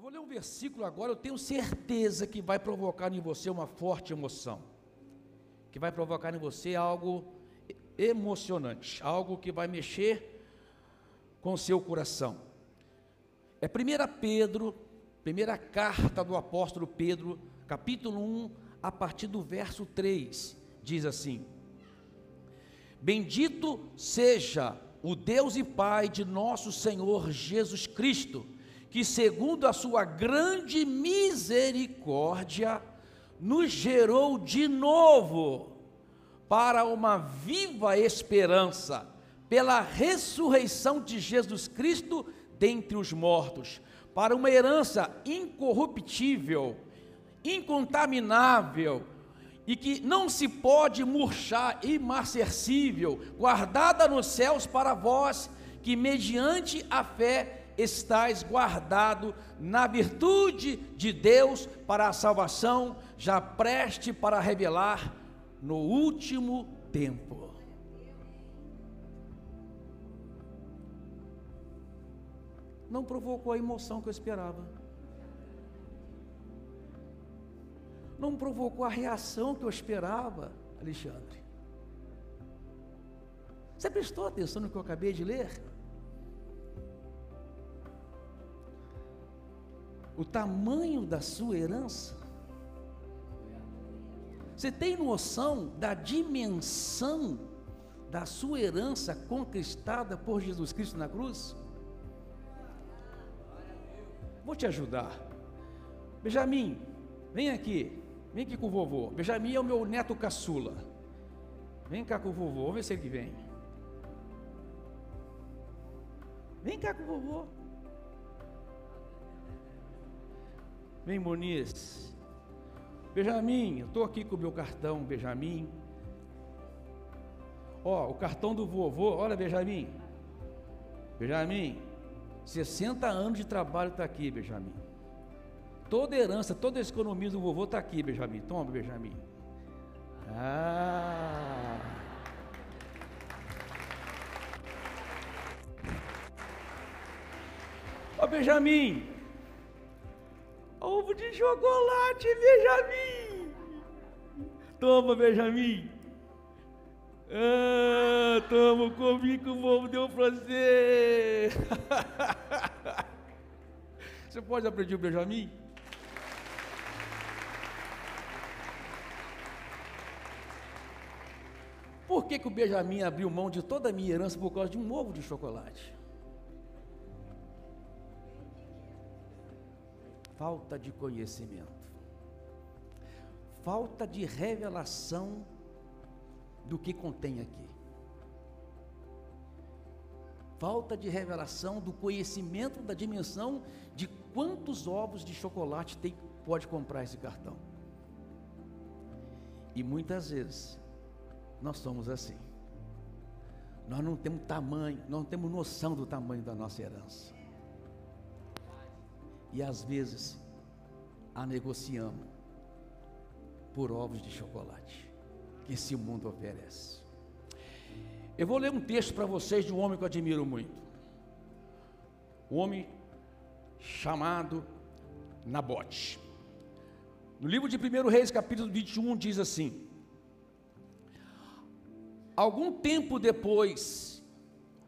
Eu vou ler um versículo agora, eu tenho certeza que vai provocar em você uma forte emoção, que vai provocar em você algo emocionante, algo que vai mexer com seu coração. É 1 Pedro, primeira carta do apóstolo Pedro, capítulo 1, a partir do verso 3, diz assim: Bendito seja o Deus e Pai de nosso Senhor Jesus Cristo, que, segundo a sua grande misericórdia, nos gerou de novo para uma viva esperança, pela ressurreição de Jesus Cristo dentre os mortos, para uma herança incorruptível, incontaminável, e que não se pode murchar, imarcessível, guardada nos céus para vós, que mediante a fé estáis guardado na virtude de Deus para a salvação, já preste para revelar no último tempo. Não provocou a emoção que eu esperava. não provocou a reação que eu esperava, Alexandre. Você prestou atenção no que eu acabei de ler? O tamanho da sua herança. Você tem noção da dimensão da sua herança conquistada por Jesus Cristo na cruz? Vou te ajudar. Benjamin, vem aqui. Vem aqui com o vovô. Benjamin é o meu neto caçula. Vem cá com o vovô, vamos ver se ele vem. Vem cá com o vovô. Vem, Moniz. Benjamin, eu estou aqui com o meu cartão, Benjamin. Ó, o cartão do vovô, olha, Benjamin. Benjamin, 60 anos de trabalho está aqui, Benjamin. Toda herança, toda essa economia do vovô está aqui, Benjamin. Toma, Benjamin. Ah. Ó, Benjamin. Ovo de chocolate, Benjamin. Toma, Benjamin. Ah, toma, comi que o vovô deu você. Você pode aprender o Benjamin? Por que, que o Benjamin abriu mão de toda a minha herança por causa de um ovo de chocolate? Falta de conhecimento, falta de revelação do que contém aqui, falta de revelação do conhecimento da dimensão de quantos ovos de chocolate tem, pode comprar esse cartão. E muitas vezes nós somos assim. Nós não temos tamanho, nós não temos noção do tamanho da nossa herança. E às vezes a negociamos por ovos de chocolate que esse mundo oferece. Eu vou ler um texto para vocês de um homem que eu admiro muito. Um homem chamado Nabote. No livro de 1 Reis, capítulo 21, diz assim: Algum tempo depois,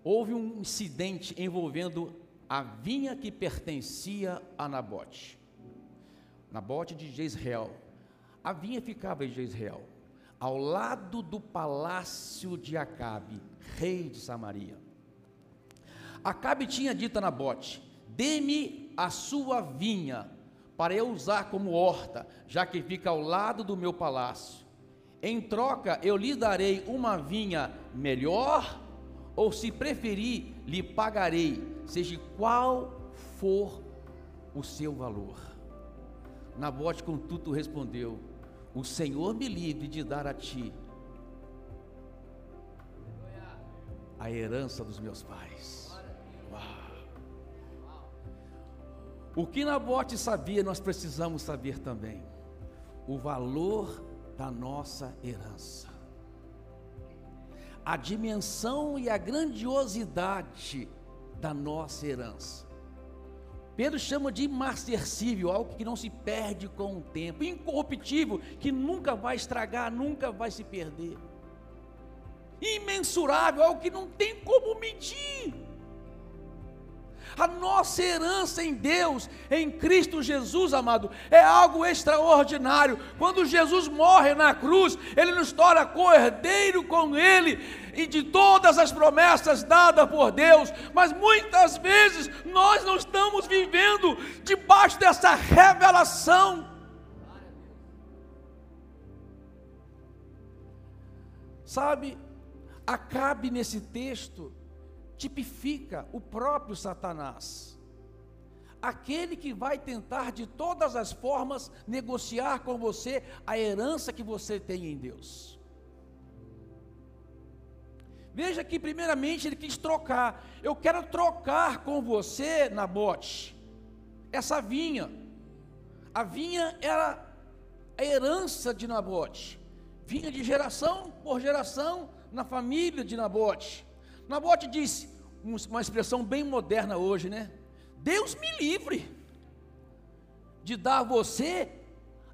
houve um incidente envolvendo a vinha que pertencia a Nabote. Nabote de Jezreel. A vinha ficava em Jezreel, ao lado do palácio de Acabe, rei de Samaria. Acabe tinha dito a Nabote: Dê-me a sua vinha, para eu usar como horta, já que fica ao lado do meu palácio. Em troca, eu lhe darei uma vinha melhor, ou se preferir, lhe pagarei, seja qual for o seu valor. Nabote, contudo, respondeu: O Senhor me livre de dar a ti a herança dos meus pais. Uau. O que Nabote sabia, nós precisamos saber também. O valor da nossa herança. A dimensão e a grandiosidade da nossa herança. Pedro chama de imarcessível, algo que não se perde com o tempo, incorruptível, que nunca vai estragar, nunca vai se perder. Imensurável, algo que não tem como medir. A nossa herança em Deus, em Cristo Jesus, amado, é algo extraordinário. Quando Jesus morre na cruz, Ele nos torna co-herdeiro com Ele e de todas as promessas dadas por Deus. Mas muitas vezes nós não estamos vivendo debaixo dessa revelação. Sabe, Acabe nesse texto tipifica o próprio Satanás. Aquele que vai tentar de todas as formas negociar com você a herança que você tem em Deus. Veja que, primeiramente, ele quis trocar. Eu quero trocar com você, Nabote, essa vinha. A vinha era a herança de Nabote. Vinha de geração por geração na família de Nabote. Nabote disse, uma expressão bem moderna hoje, né? Deus me livre de dar a você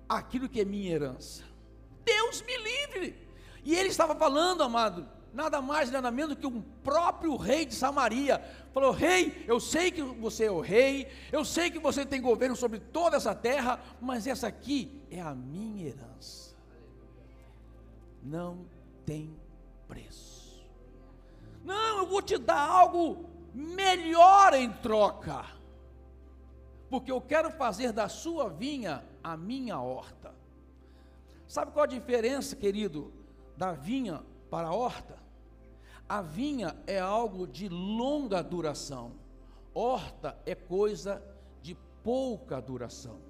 aquilo que é minha herança. Deus me livre. E ele estava falando, amado, nada mais nada menos do que um próprio rei de Samaria. Falou: Rei, eu sei que você é o rei, eu sei que você tem governo sobre toda essa terra, mas essa aqui é a minha herança. Não tem preço. Não, eu vou te dar algo melhor em troca, porque eu quero fazer da sua vinha a minha horta. Sabe qual a diferença, querido, da vinha para a horta? A vinha é algo de longa duração, horta é coisa de pouca duração.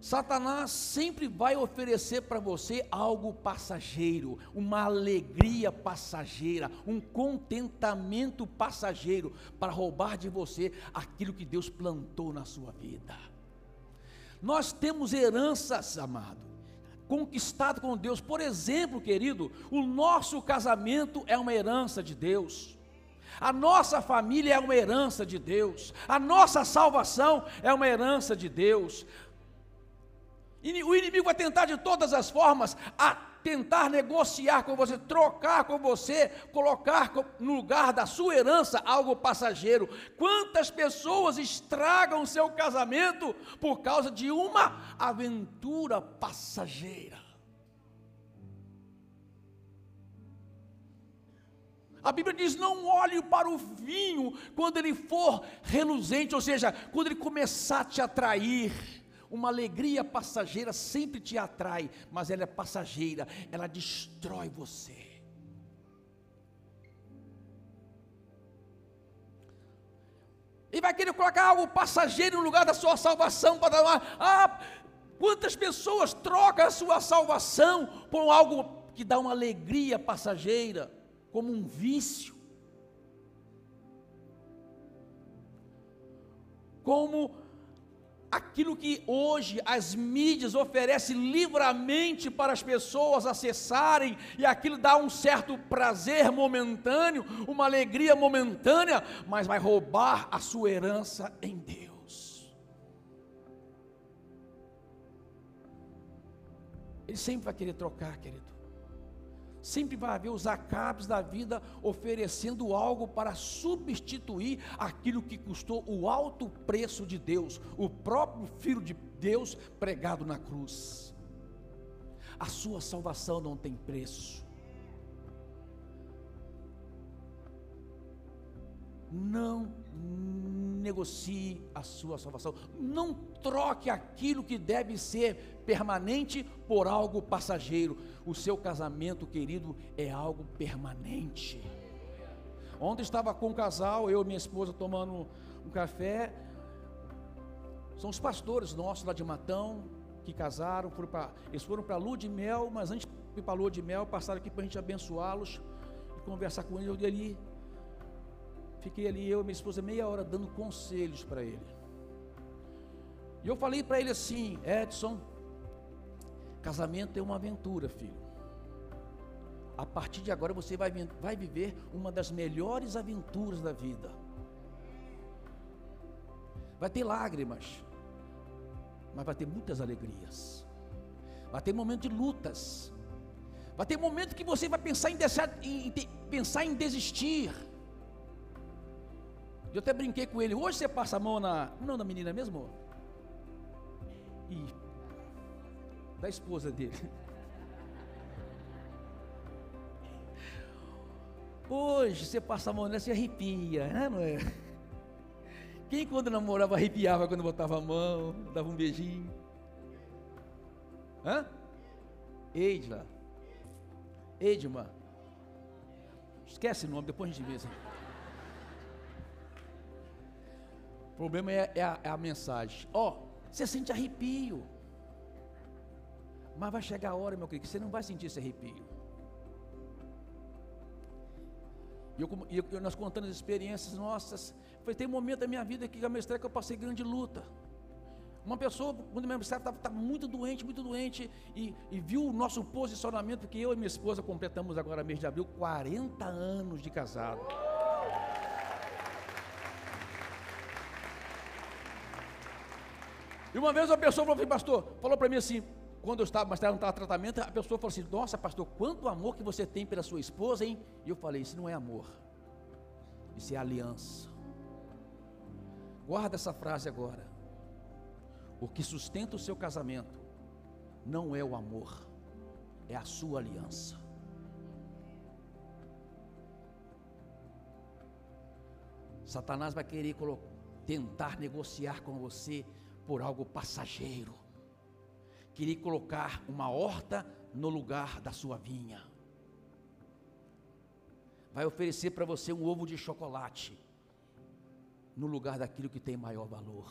Satanás sempre vai oferecer para você algo passageiro, uma alegria passageira, um contentamento passageiro para roubar de você aquilo que Deus plantou na sua vida. Nós temos heranças, amado, conquistado com Deus. Por exemplo, querido, o nosso casamento é uma herança de Deus. A nossa família é uma herança de Deus. A nossa salvação é uma herança de Deus. O inimigo vai tentar de todas as formas a tentar negociar com você, trocar com você, colocar no lugar da sua herança algo passageiro. Quantas pessoas estragam seu casamento por causa de uma aventura passageira? A Bíblia diz: não olhe para o vinho quando ele for reluzente, ou seja, quando ele começar a te atrair uma alegria passageira sempre te atrai, mas ela é passageira, ela destrói você. E vai querer colocar algo passageiro no lugar da sua salvação para dar uma. Ah, quantas pessoas trocam a sua salvação por algo que dá uma alegria passageira, como um vício? Como aquilo que hoje as mídias oferecem livremente para as pessoas acessarem, e aquilo dá um certo prazer momentâneo, uma alegria momentânea, mas vai roubar a sua herança em Deus. Ele sempre vai querer trocar, querido. Sempre vai haver os acabes da vida oferecendo algo para substituir aquilo que custou o alto preço de Deus, o próprio Filho de Deus pregado na cruz. A sua salvação não tem preço. Não negocie a sua salvação. Não troque aquilo que deve ser permanente por algo passageiro. O seu casamento, querido, é algo permanente. Ontem estava com um casal, eu e minha esposa tomando um café. São os pastores nossos lá de Matão que casaram, foram pra, eles foram para a lua de mel, mas antes de ir para a lua de mel, passaram aqui para a gente abençoá-los e conversar com eles. Eu ali Fiquei ali, eu e minha esposa, meia hora dando conselhos para ele. E eu falei para ele assim: Edson, casamento é uma aventura, filho. A partir de agora você vai, vai viver uma das melhores aventuras da vida. vai ter lágrimas, mas vai ter muitas alegrias. Vai ter momento de lutas. Vai ter momento que você vai pensar em, deixar, em, em pensar em desistir. Eu até brinquei com ele. Hoje você passa a mão na. Não, na menina mesmo? Ih, da esposa dele. Hoje você passa a mão nessa e arrepia, né? Não é? Quem quando namorava arrepiava quando botava a mão, dava um beijinho? Hã? Eidla. Edma. Esquece o nome, depois a gente. O problema é, é, a, é a, mensagem. Ó, oh, você sente arrepio. Mas vai chegar a hora, meu querido, que você não vai sentir esse arrepio. E eu, eu, nós contando as experiências nossas, foi tem um momento da minha vida que a minha que eu passei grande luta. Uma pessoa, quando minha estava tá muito doente, muito doente, e, e, viu o nosso posicionamento, porque eu e minha esposa completamos agora mês de abril 40 anos de casado. E uma vez uma pessoa falou, pastor, falou para mim assim, quando eu estava, mas estava tratamento, a pessoa falou assim: Nossa, pastor, quanto amor que você tem pela sua esposa, hein? E eu falei: Isso não é amor, isso é aliança. Guarda essa frase agora. O que sustenta o seu casamento não é o amor, é a sua aliança. Satanás vai querer tentar negociar com você por algo passageiro queria colocar uma horta no lugar da sua vinha. Vai oferecer para você um ovo de chocolate no lugar daquilo que tem maior valor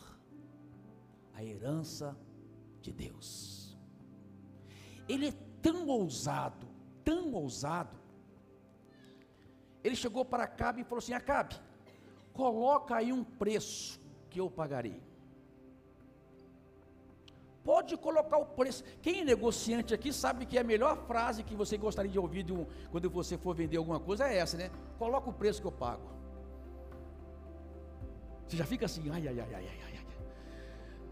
a herança de Deus. Ele é tão ousado, tão ousado. Ele chegou para Acabe e falou assim: Acabe, coloca aí um preço que eu pagarei. Pode colocar o preço. Quem é negociante aqui sabe que a melhor frase que você gostaria de ouvir de um, quando você for vender alguma coisa é essa, né? Coloca o preço que eu pago. Você já fica assim, ai, ai, ai, ai, ai, ai.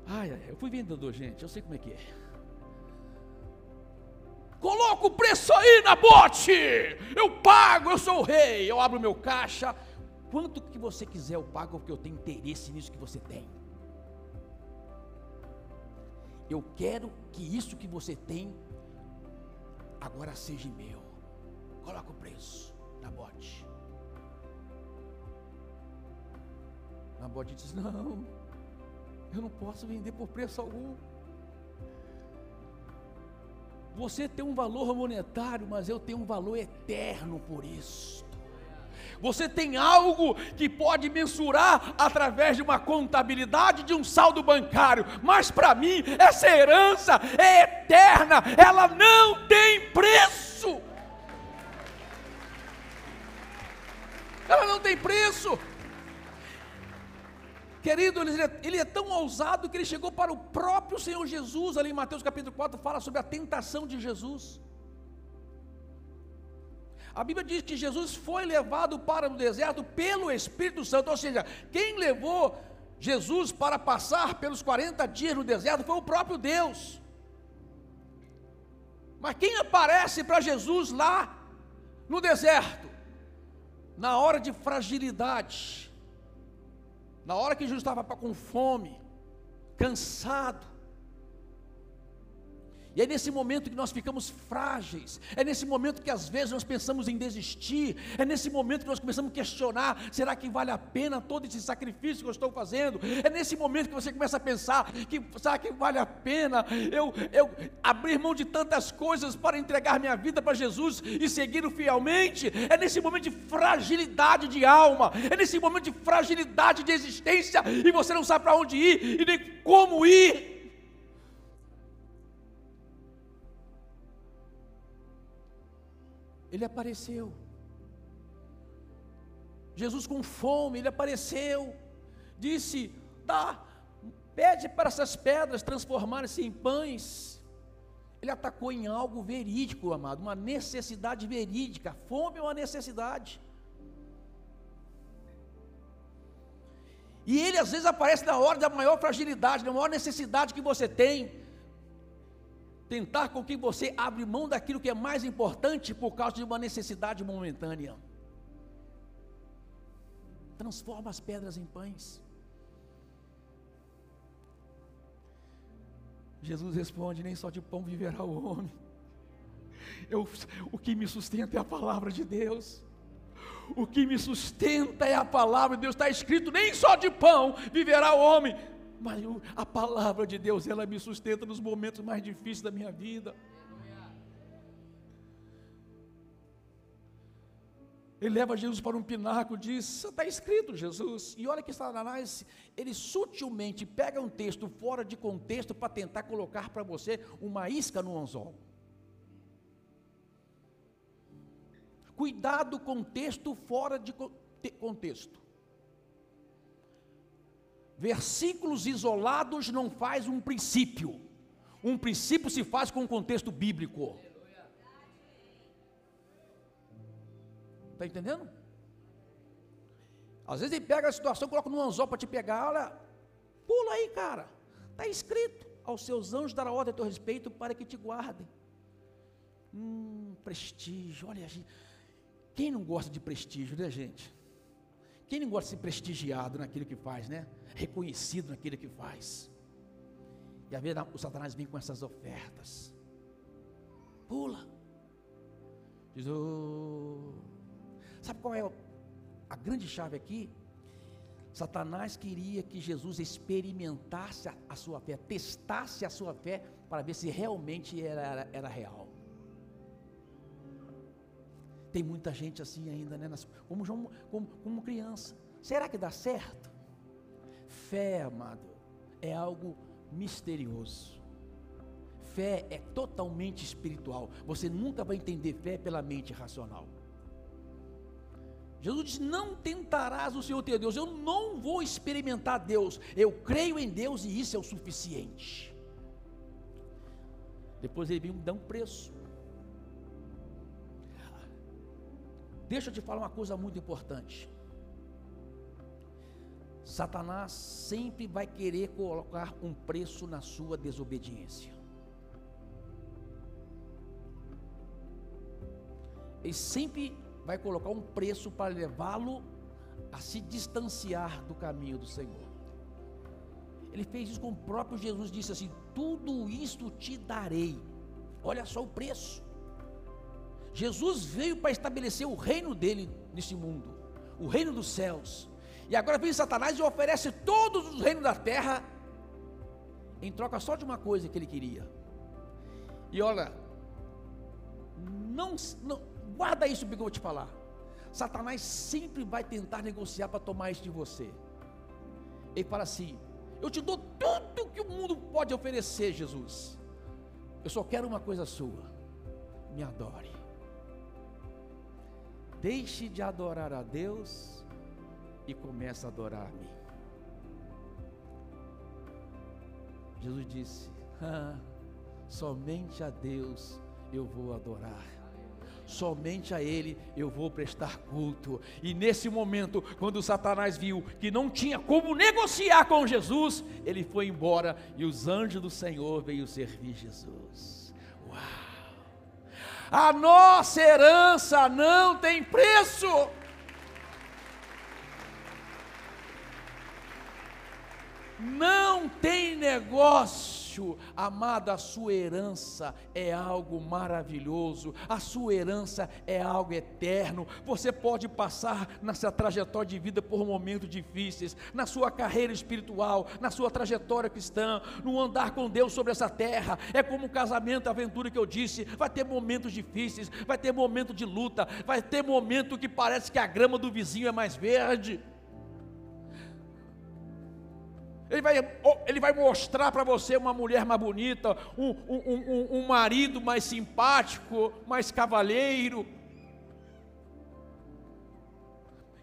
Ai, ai, eu fui vendedor, gente, eu sei como é que é. Coloca o preço aí na bote. Eu pago, eu sou o rei. Eu abro meu caixa. Quanto que você quiser eu pago, porque eu tenho interesse nisso que você tem. Eu quero que isso que você tem agora seja meu. Coloca o preço na bote. Na bote diz: Não, eu não posso vender por preço algum. Você tem um valor monetário, mas eu tenho um valor eterno por isso. Você tem algo que pode mensurar através de uma contabilidade, de um saldo bancário, mas para mim essa herança é eterna, ela não tem preço. Ela não tem preço. Querido, ele é, ele é, tão ousado que ele chegou para o próprio Senhor Jesus, ali em Mateus capítulo 4, fala sobre a tentação de Jesus. A Bíblia diz que Jesus foi levado para o deserto pelo Espírito Santo, ou seja, quem levou Jesus para passar pelos 40 dias no deserto foi o próprio Deus. Mas quem aparece para Jesus lá no deserto? Na hora de fragilidade, na hora que Jesus estava com fome, cansado, e é nesse momento que nós ficamos frágeis, é nesse momento que às vezes nós pensamos em desistir, é nesse momento que nós começamos a questionar: será que vale a pena todo esse sacrifício que eu estou fazendo? É nesse momento que você começa a pensar: que, será que vale a pena eu, eu abrir mão de tantas coisas para entregar minha vida para Jesus e segui-lo fielmente? É nesse momento de fragilidade de alma, é nesse momento de fragilidade de existência e você não sabe para onde ir e nem como ir. Ele apareceu. Jesus com fome, ele apareceu, disse: dá, pede para essas pedras transformarem-se em pães. Ele atacou em algo verídico, amado, uma necessidade verídica. fome é uma necessidade. E ele às vezes aparece na hora da maior fragilidade, na maior necessidade que você tem. Tentar com que você abre mão daquilo que é mais importante por causa de uma necessidade momentânea. Transforma as pedras em pães. Jesus responde: Nem só de pão viverá o homem. Eu, o que me sustenta é a palavra de Deus. O que me sustenta é a palavra de Deus. Está escrito: nem só de pão viverá o homem, mas a palavra de Deus, ela me sustenta nos momentos mais difíceis da minha vida. Ele leva Jesus para um pináculo, diz: está escrito, Jesus. E olha que Satanás, ele sutilmente pega um texto fora de contexto para tentar colocar para você uma isca no anzol. Cuidado com texto fora de contexto. Versículos isolados não faz um princípio. Um princípio se faz com um contexto bíblico. Está entendendo? Às vezes ele pega a situação, coloca no anzol para te pegar, olha, pula aí, cara. Está escrito, aos seus anjos dará ordem a teu respeito para que te guardem. Hum, prestígio, olha, gente, quem não gosta de prestígio, né, gente? Quem não gosta de ser prestigiado naquilo que faz, né? Reconhecido naquilo que faz. E às vezes o Satanás vem com essas ofertas. Pula. Diz, oh. sabe qual é a grande chave aqui? Satanás queria que Jesus experimentasse a, a sua fé, testasse a sua fé, para ver se realmente era, era, era real. Tem muita gente assim ainda, né? Como, João, como, como criança. Será que dá certo? Fé, amado, é algo misterioso. Fé é totalmente espiritual. Você nunca vai entender fé pela mente racional. Jesus disse: Não tentarás o Senhor teu Deus. Eu não vou experimentar Deus. Eu creio em Deus e isso é o suficiente. Depois ele veio dar um preço. Deixa eu te falar uma coisa muito importante. Satanás sempre vai querer colocar um preço na sua desobediência. Ele sempre vai colocar um preço para levá-lo a se distanciar do caminho do Senhor. Ele fez isso com o próprio Jesus, disse assim: Tudo isto te darei. Olha só o preço. Jesus veio para estabelecer o reino dele nesse mundo, o reino dos céus. E agora vem Satanás e oferece todos os reinos da terra em troca só de uma coisa que ele queria. E olha, não, não guarda isso que eu vou te falar. Satanás sempre vai tentar negociar para tomar isso de você. Ele fala assim: Eu te dou tudo que o mundo pode oferecer, Jesus. Eu só quero uma coisa sua: me adore. Deixe de adorar a Deus e comece a adorar-me. Jesus disse: ah, somente a Deus eu vou adorar. Somente a Ele eu vou prestar culto. E nesse momento, quando Satanás viu que não tinha como negociar com Jesus, ele foi embora e os anjos do Senhor veio servir Jesus. A nossa herança não tem preço. Não tem negócio, amada, a sua herança é algo maravilhoso, a sua herança é algo eterno. Você pode passar nessa trajetória de vida por momentos difíceis, na sua carreira espiritual, na sua trajetória cristã, no andar com Deus sobre essa terra. É como um casamento, a aventura que eu disse, vai ter momentos difíceis, vai ter momento de luta, vai ter momento que parece que a grama do vizinho é mais verde. Ele vai, ele vai mostrar para você uma mulher mais bonita, um, um, um, um marido mais simpático, mais cavalheiro.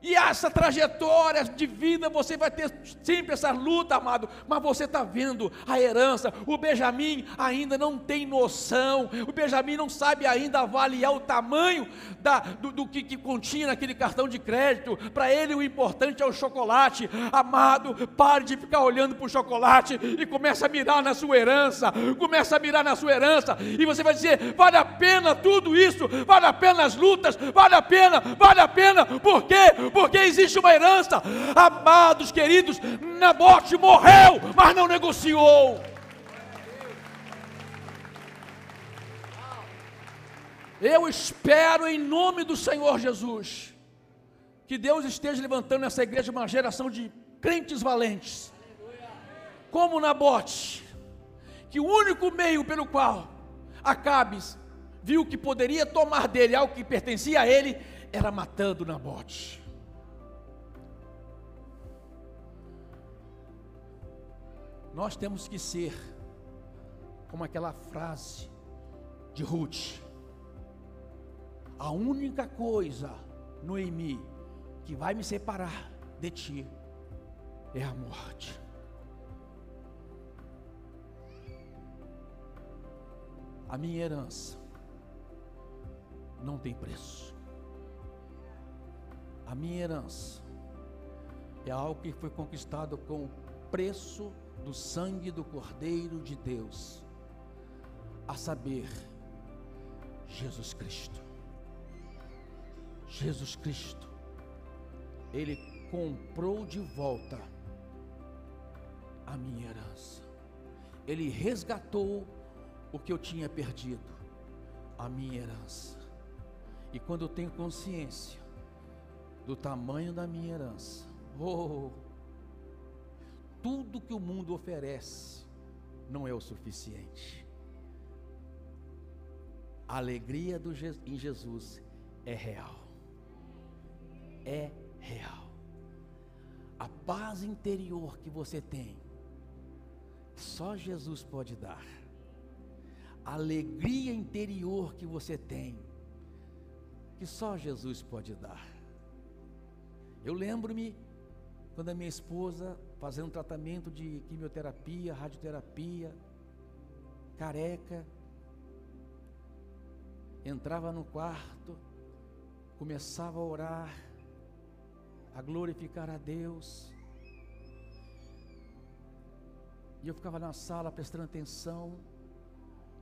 E essa trajetória de vida você vai ter sempre essa luta, amado. Mas você está vendo a herança. O Benjamin ainda não tem noção. O Benjamin não sabe ainda avaliar o tamanho da, do, do que, que continha naquele cartão de crédito. Para ele o importante é o chocolate. Amado, pare de ficar olhando para o chocolate e comece a mirar na sua herança. Comece a mirar na sua herança. E você vai dizer: vale a pena tudo isso. Vale a pena as lutas. Vale a pena, vale a pena. Por quê? Porque existe uma herança. Amados queridos, Nabote morreu, mas não negociou. Eu espero em nome do Senhor Jesus que Deus esteja levantando nessa igreja uma geração de crentes valentes, como Nabote, que o único meio pelo qual Acabes viu que poderia tomar dele algo que pertencia a ele era matando Nabote. Nós temos que ser como aquela frase de Ruth. A única coisa, Noemi, que vai me separar de ti é a morte. A minha herança não tem preço. A minha herança é algo que foi conquistado com preço do sangue do Cordeiro de Deus, a saber, Jesus Cristo. Jesus Cristo, Ele comprou de volta a minha herança, Ele resgatou o que eu tinha perdido, a minha herança. E quando eu tenho consciência do tamanho da minha herança, oh, tudo que o mundo oferece não é o suficiente. A alegria do, em Jesus é real. É real. A paz interior que você tem, só Jesus pode dar. A alegria interior que você tem, que só Jesus pode dar. Eu lembro-me quando a minha esposa fazendo tratamento de quimioterapia, radioterapia, careca, entrava no quarto, começava a orar, a glorificar a Deus. E eu ficava na sala prestando atenção.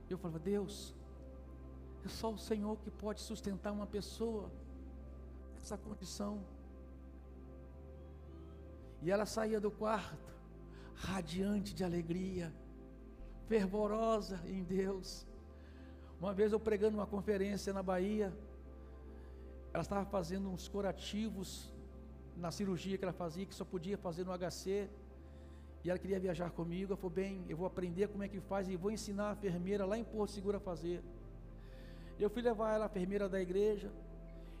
E eu falava, Deus, é só o Senhor que pode sustentar uma pessoa nessa condição. E ela saía do quarto, radiante de alegria, fervorosa em Deus. Uma vez eu pregando uma conferência na Bahia, ela estava fazendo uns curativos na cirurgia que ela fazia, que só podia fazer no HC. E ela queria viajar comigo. Eu falei, bem, eu vou aprender como é que faz e vou ensinar a enfermeira lá em Porto Seguro a fazer. Eu fui levar ela, a enfermeira da igreja.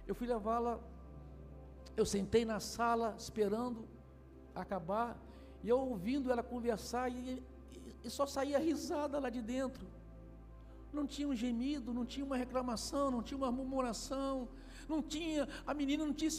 Eu fui levá-la. Eu sentei na sala esperando acabar, e eu ouvindo ela conversar, e, e só saía risada lá de dentro. Não tinha um gemido, não tinha uma reclamação, não tinha uma murmuração, não tinha, a menina não tinha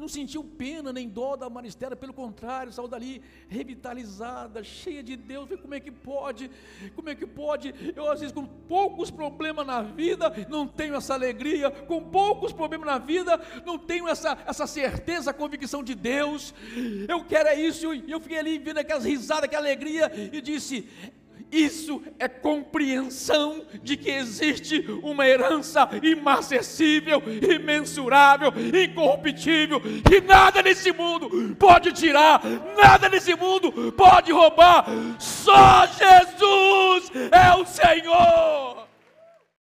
não sentiu pena nem dó da Maristela, pelo contrário, saiu dali revitalizada, cheia de Deus. Como é que pode? Como é que pode? Eu às vezes com poucos problemas na vida não tenho essa alegria, com poucos problemas na vida não tenho essa, essa certeza, convicção de Deus. Eu quero é isso. E eu fiquei ali vendo aquelas risadas, aquela alegria e disse: isso é compreensão de que existe uma herança imacessível, imensurável, incorruptível, que nada nesse mundo pode tirar, nada nesse mundo pode roubar. Só Jesus é o Senhor.